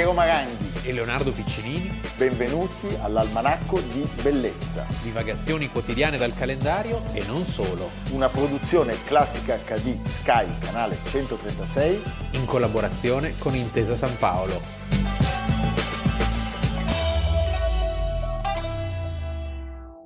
Piero Maranghi e Leonardo Piccinini. Benvenuti all'Almanacco di Bellezza. Divagazioni quotidiane dal calendario e non solo. Una produzione classica HD Sky, canale 136. In collaborazione con Intesa San Paolo.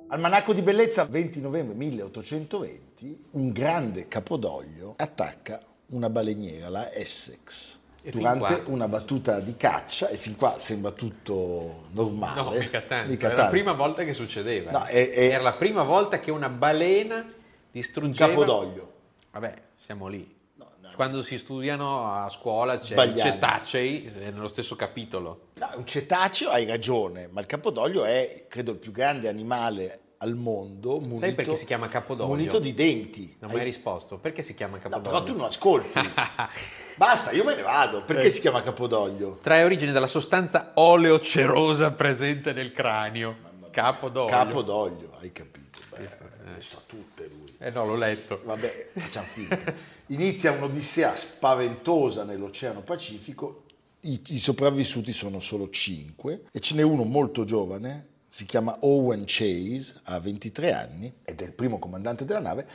Almanacco di Bellezza, 20 novembre 1820, un grande capodoglio attacca una baleniera, la Essex durante una battuta di caccia e fin qua sembra tutto normale. No, mica tanto. Mica Era tanto. la prima volta che succedeva. No, è, è... Era la prima volta che una balena distruggeva... Capodoglio. Vabbè, siamo lì. No, no, Quando si studiano a scuola c'è Sbagliati. il cetacei, è nello stesso capitolo. No, un cetaceo hai ragione, ma il capodoglio è, credo, il più grande animale al mondo munito, Sai perché si chiama capodoglio? munito di denti. Non hai... mai risposto. Perché si chiama capodoglio? No, però tu non ascolti. Basta, io me ne vado. Perché eh. si chiama capodoglio? Trae origine dalla sostanza oleocerosa presente nel cranio. Capodoglio. Capodoglio, hai capito. Beh, eh. Le sa tutte lui. Eh no, l'ho letto. Vabbè, facciamo finta. Inizia un'odissea spaventosa nell'Oceano Pacifico. I, I sopravvissuti sono solo cinque e ce n'è uno molto giovane, si chiama Owen Chase, ha 23 anni ed è il primo comandante della nave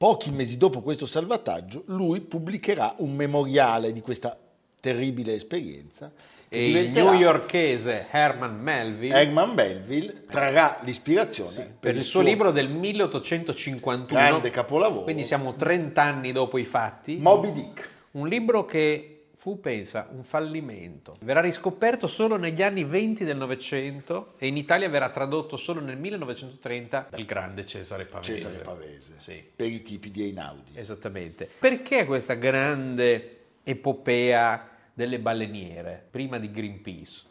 Pochi mesi dopo questo salvataggio, lui pubblicherà un memoriale di questa terribile esperienza. E il newyorkese Herman Melville, Herman Melville trarrà l'ispirazione sì, per, per, il suo, suo libro del 1851. Grande capolavoro. Quindi siamo 30 anni dopo i fatti. Moby Dick. Un libro che fu, pensa, un fallimento. Verrà riscoperto solo negli anni 20 del Novecento e in Italia verrà tradotto solo nel 1930 dal grande Cesare Pavese. Cesare Pavese, sì. per i tipi di Einaudi. Esattamente. Perché questa grande epopea delle baleniere, prima di Greenpeace?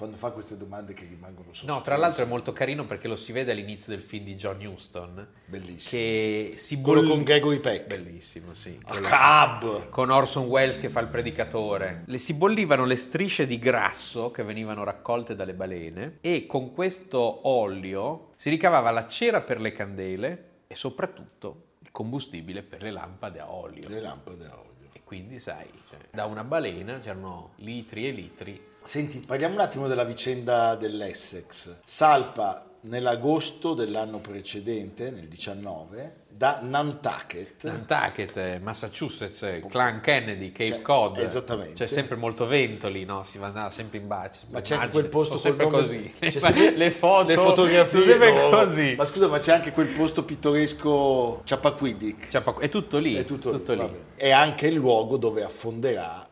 Quando fa queste domande che rimangono sospese. No, tra l'altro è molto carino perché lo si vede all'inizio del film di John Huston. Bellissimo. Che si Quello con Gregory Peck. Bellissimo, sì. A cab! Con Orson Welles che fa il predicatore. Le si bollivano le strisce di grasso che venivano raccolte dalle balene e con questo olio si ricavava la cera per le candele e soprattutto il combustibile per le lampade a olio. Le lampade a olio. E quindi sai, cioè, da una balena c'erano litri e litri Senti, parliamo un attimo della vicenda dell'Essex. Salpa nell'agosto dell'anno precedente, nel 19, da Nantucket. Nantucket, Massachusetts, Clan Kennedy, Cape cioè, Cod. Esattamente. C'è sempre molto vento lì, no? Si va sempre in baci. Ma c'è anche quel posto col nome... così. C'è sempre... le foto, le fotografie. Sempre no. così. Ma scusa, ma c'è anche quel posto pittoresco Chappaquiddick. È tutto lì. È tutto, tutto lì. lì. È anche il luogo dove affonderà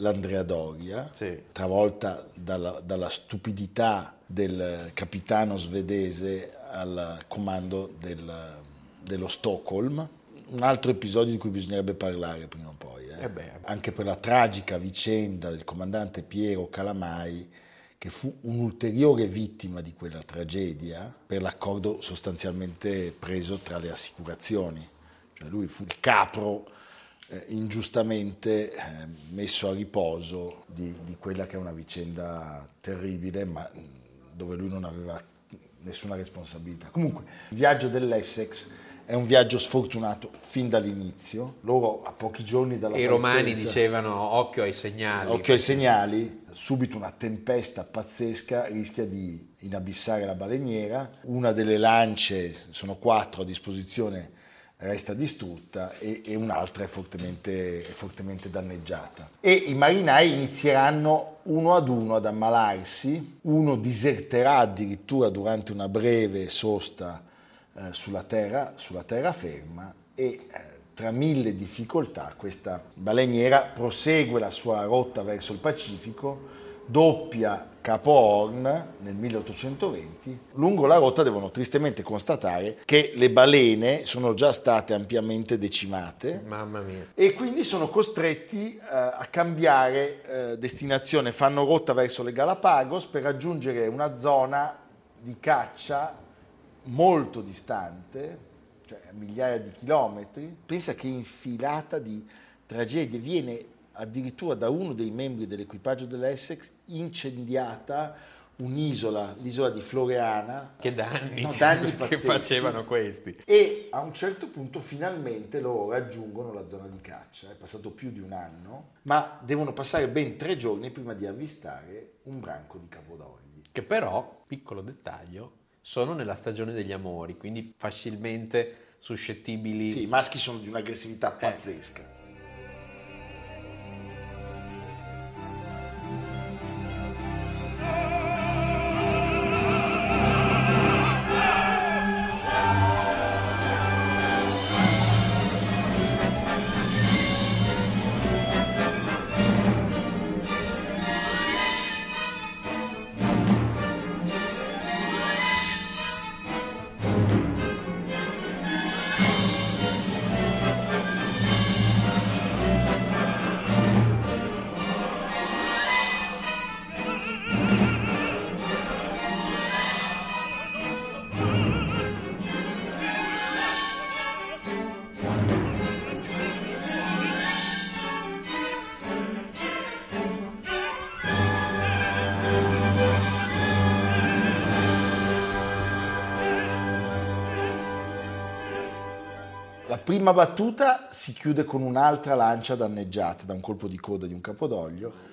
l'Andrea Doria, sì. travolta dalla, dalla, stupidità del capitano svedese al comando del, dello Stockholm. Un altro episodio di cui bisognerebbe parlare prima o poi, eh? Eh beh, anche per la tragica vicenda del comandante Piero Calamai, che fu un'ulteriore vittima di quella tragedia per l'accordo sostanzialmente preso tra le assicurazioni. Cioè lui fu il capro eh, ingiustamente eh, messo a riposo di, di, quella che è una vicenda terribile, ma dove lui non aveva nessuna responsabilità. Comunque, il viaggio dell'Essex è un viaggio sfortunato fin dall'inizio. Loro a pochi giorni dalla I romani dicevano occhio ai segnali. Occhio ai segnali, subito una tempesta pazzesca rischia di inabissare la baleniera. Una delle lance, sono quattro a disposizione resta distrutta e, e un'altra è fortemente, è fortemente, danneggiata. E i marinai inizieranno uno ad uno ad ammalarsi, uno diserterà addirittura durante una breve sosta eh, sulla, terra, sulla terraferma e eh, tra mille difficoltà questa baleniera prosegue la sua rotta verso il Pacifico, doppia Capo Horn nel 1820, lungo la rotta devono tristemente constatare che le balene sono già state ampiamente decimate Mamma mia. e quindi sono costretti eh, a cambiare eh, destinazione, fanno rotta verso le Galapagos per raggiungere una zona di caccia molto distante, cioè migliaia di chilometri. Pensa che infilata di tragedie viene addirittura da uno dei membri dell'equipaggio dell'Essex incendiata un'isola, l'isola di Floreana. Che danni, no, danni che facevano questi. E a un certo punto finalmente loro raggiungono la zona di caccia. È passato più di un anno, ma devono passare ben tre giorni prima di avvistare un branco di capodogli. Che però, piccolo dettaglio, sono nella stagione degli amori, quindi facilmente suscettibili. Sì, i maschi sono di un'aggressività eh. pazzesca. Eh. Prima battuta si chiude con un'altra lancia danneggiata da un colpo di coda di un capodoglio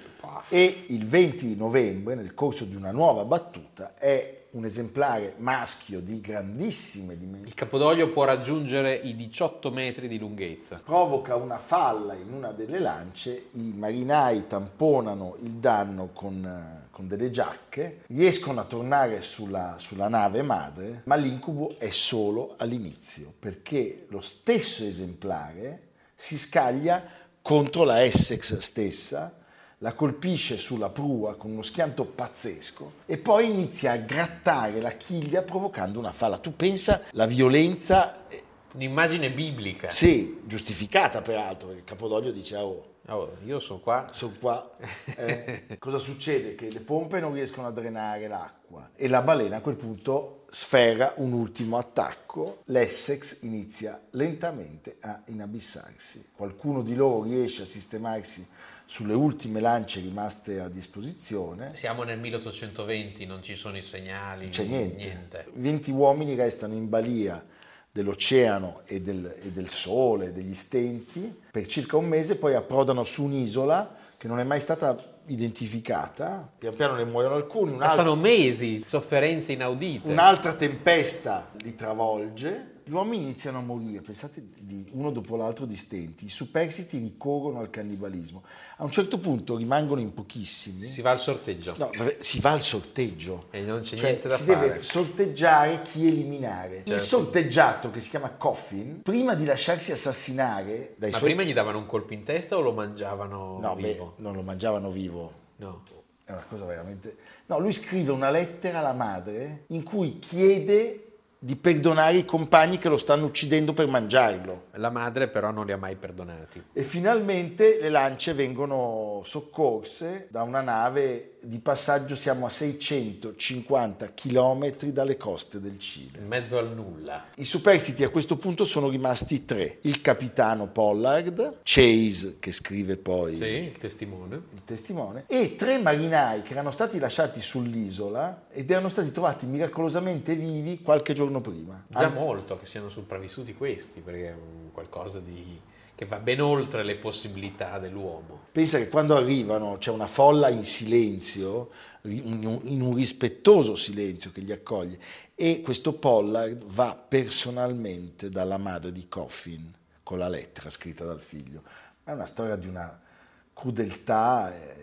e il 20 novembre, nel corso di una nuova battuta, è un esemplare maschio di grandissime dimensioni. Il capodoglio può raggiungere i 18 metri di lunghezza. Provoca una falla in una delle lance, i marinai tamponano il danno con, con delle giacche, riescono a tornare sulla, sulla nave madre, ma l'incubo è solo all'inizio, perché lo stesso esemplare si scaglia contro la Essex stessa, la colpisce sulla prua con uno schianto pazzesco e poi inizia a grattare la chiglia provocando una falla. Tu pensa la violenza... Un'immagine biblica. Sì, giustificata peraltro, perché Capodoglio dice oh, Oh, io sono qua. Sono qua. Eh, cosa succede? Che le pompe non riescono a drenare l'acqua e la balena a quel punto sferra un ultimo attacco. L'Essex inizia lentamente a inabissarsi. Qualcuno di loro riesce a sistemarsi sulle ultime lance rimaste a disposizione. Siamo nel 1820, non ci sono i segnali. C'è niente. niente. 20 uomini restano in balia dell'oceano e del, e del sole, degli stenti, per circa un mese poi approdano su un'isola che non è mai stata identificata, pian piano ne muoiono alcuni. Passano mesi, sofferenze inaudite. Un'altra tempesta li travolge gli uomini iniziano a morire, pensate di, uno dopo l'altro di stenti, i superstiti ricorrono al cannibalismo. A un certo punto rimangono in pochissimi. Si va al sorteggio. No, si va al sorteggio. E non c'è cioè, niente da si fare. Si deve sorteggiare chi eliminare. Certo. Il sorteggiato, che si chiama Coffin, prima di lasciarsi assassinare dai Ma suoi... prima gli davano un colpo in testa o lo mangiavano no, vivo? Beh, non lo mangiavano vivo. No. È una cosa veramente... No, lui scrive una lettera alla madre in cui chiede di perdonare i compagni che lo stanno uccidendo per mangiarlo. La madre però non li ha mai perdonati. E finalmente le lance vengono soccorse da una nave di passaggio siamo a 650 km dalle coste del Cile. In mezzo al nulla. I superstiti a questo punto sono rimasti tre. Il capitano Pollard, Chase che scrive poi sì, il, testimone. il testimone, e tre marinai che erano stati lasciati sull'isola ed erano stati trovati miracolosamente vivi qualche giorno prima. Già An- molto che siano sopravvissuti questi, perché è qualcosa di che va ben oltre le possibilità dell'uomo. Pensa che quando arrivano c'è una folla in silenzio, in un rispettoso silenzio che li accoglie, e questo Pollard va personalmente dalla madre di Coffin con la lettera scritta dal figlio. È una storia di una crudeltà eh,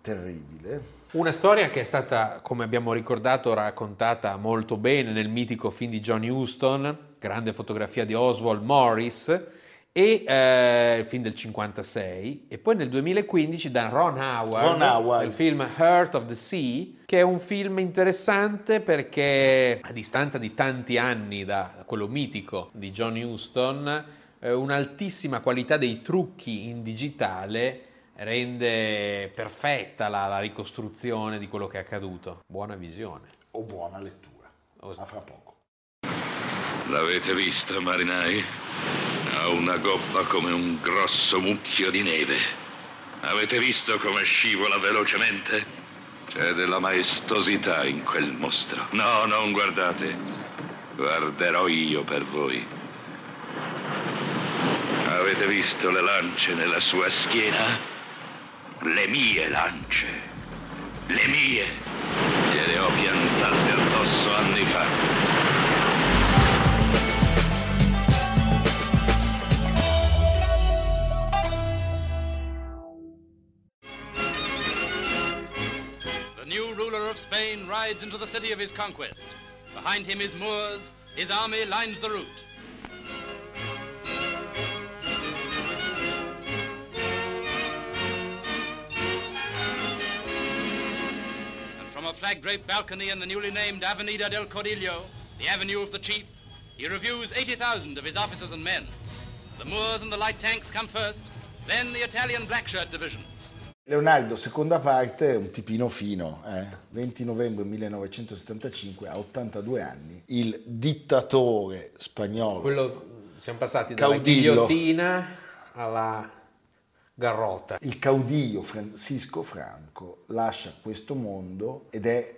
terribile. Una storia che è stata, come abbiamo ricordato, raccontata molto bene nel mitico film di John Huston, grande fotografia di Oswald Morris, e eh, il film del 56 e poi nel 2015 da Ron Howard, Ron Howard, il film Heart of the Sea che è un film interessante perché a distanza di tanti anni da quello mitico di John Huston eh, un'altissima qualità dei trucchi in digitale rende perfetta la, la, ricostruzione di quello che è accaduto. Buona visione. O buona lettura. O... ma fra poco. L'avete visto marinai? Ha una gobba come un grosso mucchio di neve. Avete visto come scivola velocemente? C'è della maestosità in quel mostro. No, non guardate. Guarderò io per voi. Avete visto le lance nella sua schiena? Le mie lance. Le mie. Gliele ho piantate addosso anni fa. Of Spain rides into the city of his conquest. Behind him is Moors. His army lines the route. And from a flag-draped balcony in the newly named Avenida del Cordillo, the avenue of the chief, he reviews 80,000 of his officers and men. The Moors and the light tanks come first, then the Italian black shirt division. Leonardo, seconda parte, un tipino fino, eh? 20 novembre 1975, a 82 anni, il dittatore spagnolo. Quello, siamo passati dalla Caudillo. ghigliottina alla garrota. Il caudillo Francisco Franco lascia questo mondo ed è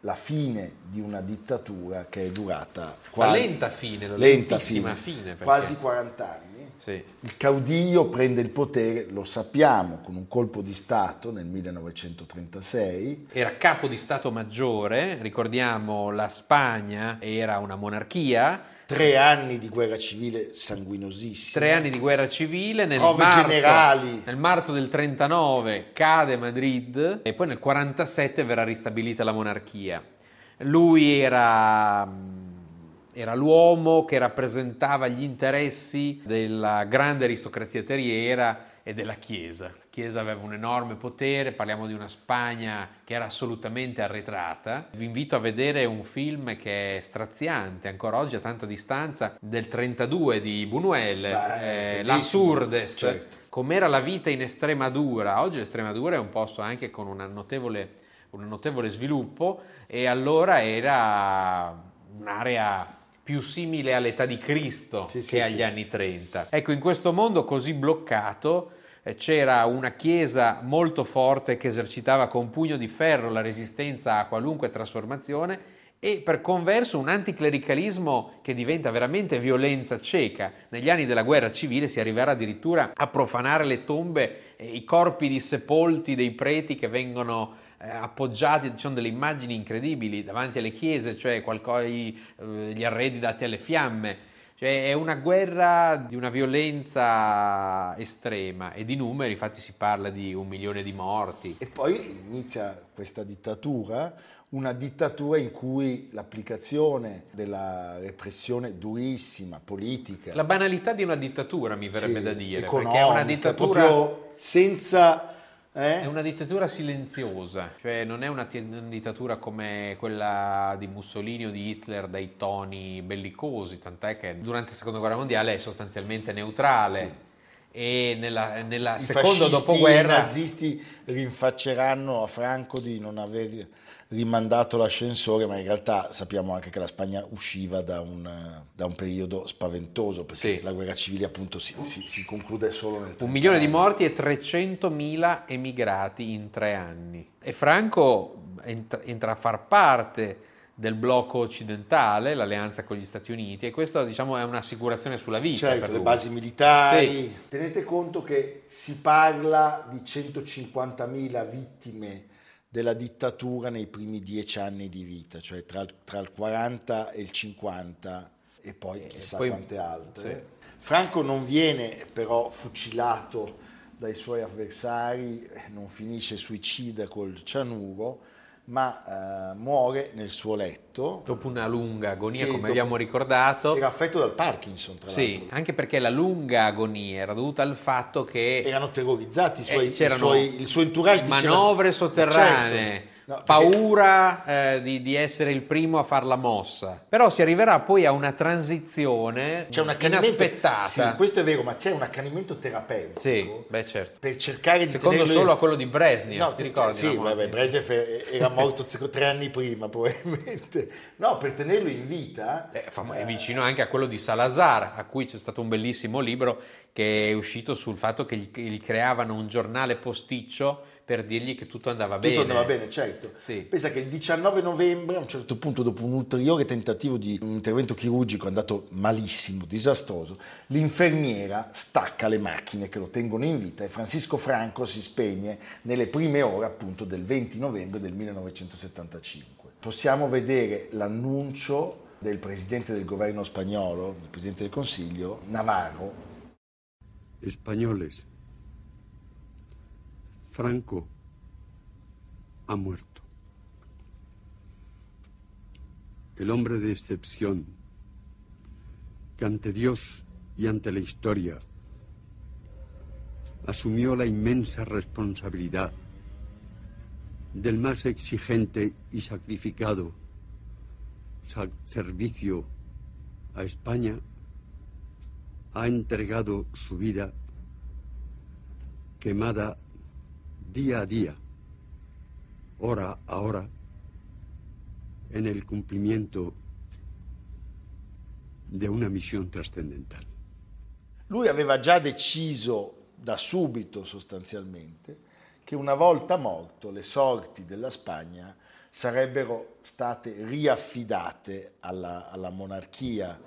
la fine di una dittatura che è durata La quasi, lenta fine, la lenta fine, fine. quasi 40 anni. Sì. Il caudillo prende il potere, lo sappiamo, con un colpo di Stato nel 1936. Era capo di Stato Maggiore, ricordiamo la Spagna era una monarchia, Tre anni di guerra civile sanguinosissima. tre anni di guerra civile, nel, Prove marzo, generali. nel marzo del 39 cade Madrid e poi nel 47 verrà ristabilita la monarchia. Lui era, era l'uomo che rappresentava gli interessi della grande aristocrazia terriera e della Chiesa. La Chiesa aveva un enorme potere, parliamo di una Spagna che era assolutamente arretrata. Vi invito a vedere un film che è straziante, ancora oggi a tanta distanza, del 32 di Buñuel, Beh, eh, La Surdes, certo. com'era la vita in Estremadura. Oggi l'Estremadura è un posto anche con una notevole, un notevole sviluppo e allora era un'area più simile all'età di Cristo Sì, che sì, agli sì. anni 30. Ecco, in questo mondo così bloccato eh, c'era una chiesa molto forte che esercitava con pugno di ferro la resistenza a qualunque trasformazione e per converso un anticlericalismo che diventa veramente violenza cieca. Negli anni della guerra civile si arriverà addirittura a profanare le tombe e i corpi di sepolti dei preti che vengono eh, appoggiati, ci sono delle immagini incredibili davanti alle chiese, cioè qualco- i- eh, gli arredi dati alle fiamme. Cioè è una guerra di una violenza estrema e di numeri, infatti si parla di un milione di morti. E poi inizia questa dittatura, una dittatura in cui l'applicazione della repressione durissima, politica, La banalità di una dittatura mi verrebbe sì, da dire, perché è una dittatura... proprio senza... eh? È una dittatura silenziosa, cioè non è una, ti- una dittatura come quella di Mussolini o di Hitler dai toni bellicosi, tant'è che durante la seconda guerra mondiale è sostanzialmente neutrale e nella, nella fascisti, dopoguerra i nazisti rinfacceranno a Franco di non aver rimandato l'ascensore, ma in realtà sappiamo anche che la Spagna usciva da un, da un periodo spaventoso, perché Sì. la guerra civile appunto si, si- si conclude solo nel un milione di 39. morti e 300.000 emigrati in tre anni. E Franco entra, entra a far parte del blocco occidentale, l'alleanza con gli Stati Uniti, e questa diciamo è un'assicurazione sulla vita. Certo, per le lui. basi militari. Tenete conto che si parla di 150.000 vittime della dittatura nei primi dieci anni di vita, cioè tra, tra il 40 e il 50 e poi chissà poi- quante altre. sì. Franco non viene però fucilato dai suoi avversari, non finisce suicida col cianuro, ma eh, muore nel suo letto. Dopo una lunga agonia, Sì, come abbiamo ricordato, Era affetto dal Parkinson, tra Sì, l'altro. anche perché la lunga agonia era dovuta al fatto che erano terrorizzati i suoi, eh, c'erano i suoi- il suo entourage diceva- manovre Certo. No, perché- paura eh, di, di essere il primo a far la mossa. Però si arriverà poi a una transizione c'è un accanimento inaspettata. sì, questo è vero ma c'è un accanimento terapeutico Sì, beh certo. per cercare di Secondo tenerlo solo a quello di Brezhnev, No, ti te- ricordi? Sì, vabbè, Brezhnev era morto tre anni prima, probabilmente. No, per tenerlo in vita. Eh, fam- è vicino anche a quello di Salazar, a cui c'è stato un bellissimo libro che è uscito sul fatto che gli, gli creavano un giornale posticcio per dirgli che tutto andava Tutto bene. andava bene, certo. Sì. Pensa che il 19 novembre, a un certo punto, dopo un ulteriore tentativo di un intervento chirurgico andato malissimo, disastroso, l'infermiera stacca le macchine che lo tengono in vita e Francisco Franco si spegne nelle prime ore appunto del 20 novembre del 1975. Possiamo vedere l'annuncio del presidente del governo spagnolo, del presidente del Consiglio, Navarro, españoles, Franco ha muerto. El hombre de excepción que ante Dios y ante la historia asumió la inmensa responsabilidad del más exigente y sacrificado sa- servicio a España, ha entregado su vida quemada día a día, hora a hora, en el cumplimiento de una misión trascendental. Lui aveva già deciso da subito sostanzialmente che una volta morto le sorti della Spagna sarebbero state riaffidate alla, alla monarchia,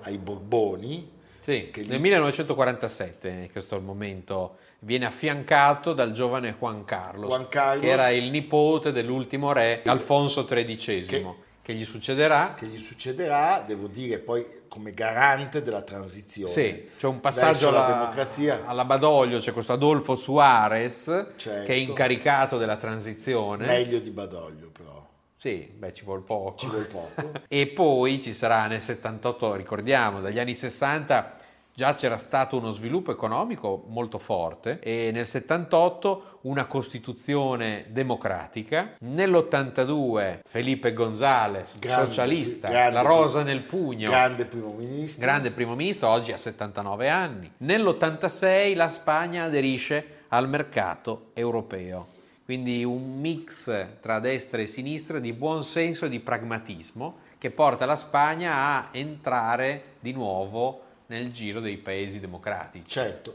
ai Borboni. Sì, che nel lì- 1947, questo è il momento, viene affiancato dal giovane Juan Carlos, Juan Carlos. che era il nipote dell'ultimo re, Alfonso XIII, che, Che- gli succederà. che gli succederà, devo dire, poi come garante della transizione. Sì, c'è un passaggio verso la alla, democrazia. alla Badoglio, c'è questo Adolfo Suarez Certo. che è incaricato della transizione. Meglio di Badoglio, però. Sì, beh, ci vuole poco. Ci vuole poco. e poi ci sarà nel 78, ricordiamo, dagli anni 60 già c'era stato uno sviluppo economico molto forte e nel 78 una costituzione democratica. Nell'82 Felipe González, Grande- socialista, grande- la rosa nel pugno. Grande primo ministro. Grande primo ministro, oggi ha 79 anni. Nell'86 la Spagna aderisce al mercato europeo. Quindi un mix tra destra e sinistra di buon senso e di pragmatismo che porta la Spagna a entrare di nuovo nel giro dei paesi democratici. Certo.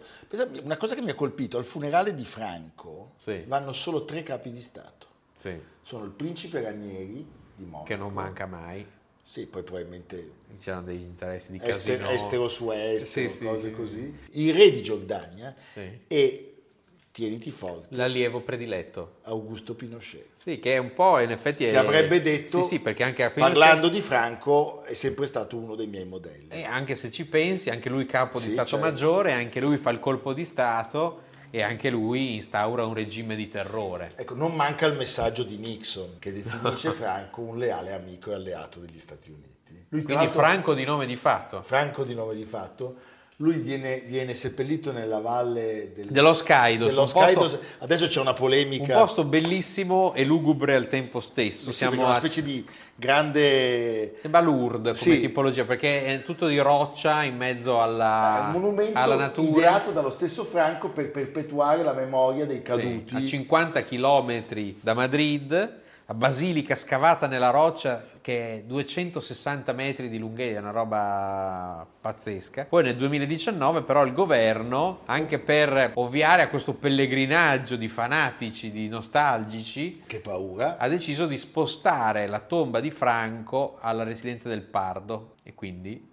Una cosa che mi ha colpito, al funerale di Franco Sì. vanno solo tre capi di Stato. Sì, Sono il principe Ranieri di Monaco. che non manca mai. Sì, poi probabilmente C'erano degli interessi di casino. estero su estero, Sì, cose sì. così. Il re di Giordania Sì. e, tieniti forte, L'allievo prediletto. Augusto Pinochet. Sì, che è un po' in effetti è... Che avrebbe detto, Sì, sì, perché anche a Pinochet- parlando di Franco, è sempre stato uno dei miei modelli. E anche se ci pensi, anche lui capo di Sì, Stato certo. Maggiore, anche lui fa il colpo di Stato e anche lui instaura un regime di terrore. Ecco, non manca il messaggio di Nixon che definisce Franco un leale amico e alleato degli Stati Uniti. Lui, Quindi Franco di nome di fatto. Franco di nome di fatto, lui viene, viene seppellito nella valle del, Dello Skaidos, dello un posto-. Adesso c'è una Un polemica. posto bellissimo e lugubre al tempo stesso. Sì, Siamo una a specie di grande Sembra Lourdes come Sì. tipologia perché è tutto di roccia in mezzo alla, un monumento alla natura. ideato dallo stesso Franco per perpetuare la memoria dei Sì, caduti. a 50 km da Madrid, a basilica scavata nella roccia che è 260 metri di lunghezza, una roba pazzesca. Poi nel 2019 però il governo, anche per ovviare a questo pellegrinaggio di fanatici, di nostalgici, Che paura. ha deciso di spostare la tomba di Franco alla residenza del Pardo e quindi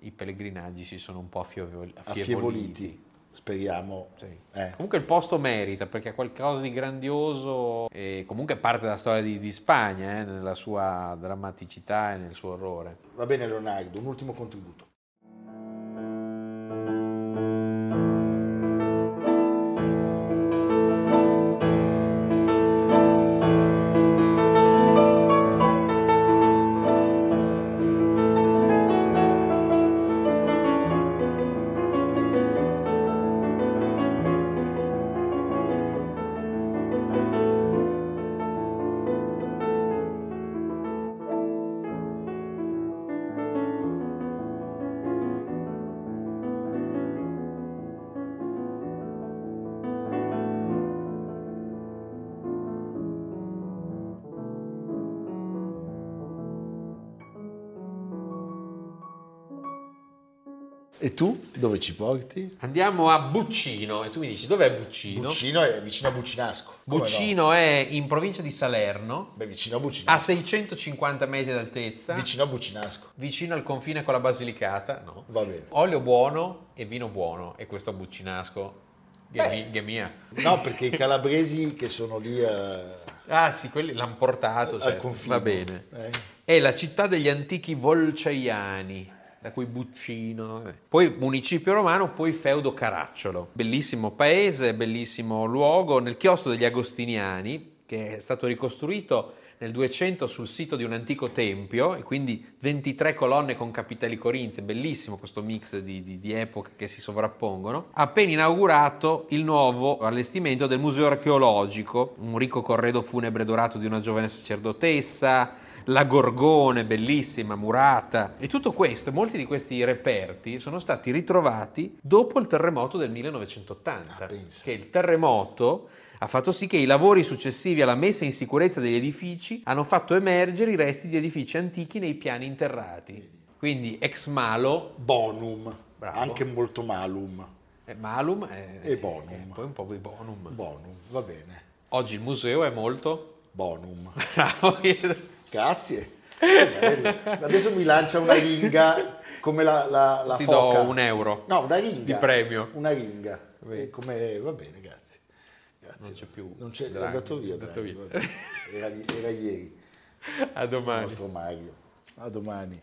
i pellegrinaggi si sono un po' affievol- affievoliti. Affievoliti. Speriamo. Sì. eh. Comunque il posto merita perché è qualcosa di grandioso e comunque parte dalla storia di, di Spagna, eh, nella sua drammaticità e nel suo orrore. Va bene Leonardo, un ultimo contributo. E tu dove ci porti? Andiamo a Buccino e tu mi dici dov'è Buccino? Buccino è vicino a Buccinasco. Come no? Buccino è in provincia di Salerno, Beh, vicino a a Buccinasco. 650 metri d'altezza, Vicino a Buccinasco. vicino al confine con la Basilicata. No. Va bene. Olio buono e vino buono, e questo a Buccinasco, che, mi- che mia. No, perché i calabresi che sono lì a- Ah sì, quelli l'hanno portato, al certo. confine. va bene. Eh. È la città degli antichi Volceiani, da cui Buccino, eh. poi municipio romano, poi feudo Caracciolo. Bellissimo paese, bellissimo luogo, nel chiostro degli Agostiniani, che è stato ricostruito nel 200 sul sito di un antico tempio, e quindi 23 colonne con capitelli corinzi, bellissimo questo mix di, di- di epoche che si sovrappongono. Appena inaugurato il nuovo allestimento del museo archeologico, un ricco corredo funebre dorato di una giovane sacerdotessa, la Gorgone, bellissima, murata. E tutto questo, molti di questi reperti sono stati ritrovati dopo il terremoto del 1980. Ah, che il terremoto ha fatto sì che i lavori successivi alla messa in sicurezza degli edifici hanno fatto emergere i resti di edifici antichi nei piani interrati. Quindi ex malo, Bonum. Bravo. Anche molto malum. eh, malum eh, E bonum. eh, poi un po' di bonum. Bonum, va bene. Oggi il museo è molto Bonum. bravo. Grazie. Eh. Adesso mi lancia una ringa come la, la, la Ti foca. do un euro No, una ringa. di premio. Una ringa. Bene. E come... Va bene, grazie. Grazie. Non c'è più Non c'è, è Draghi, andato via, è andato via. Era, era ieri. A il domani. nostro Mario. A domani.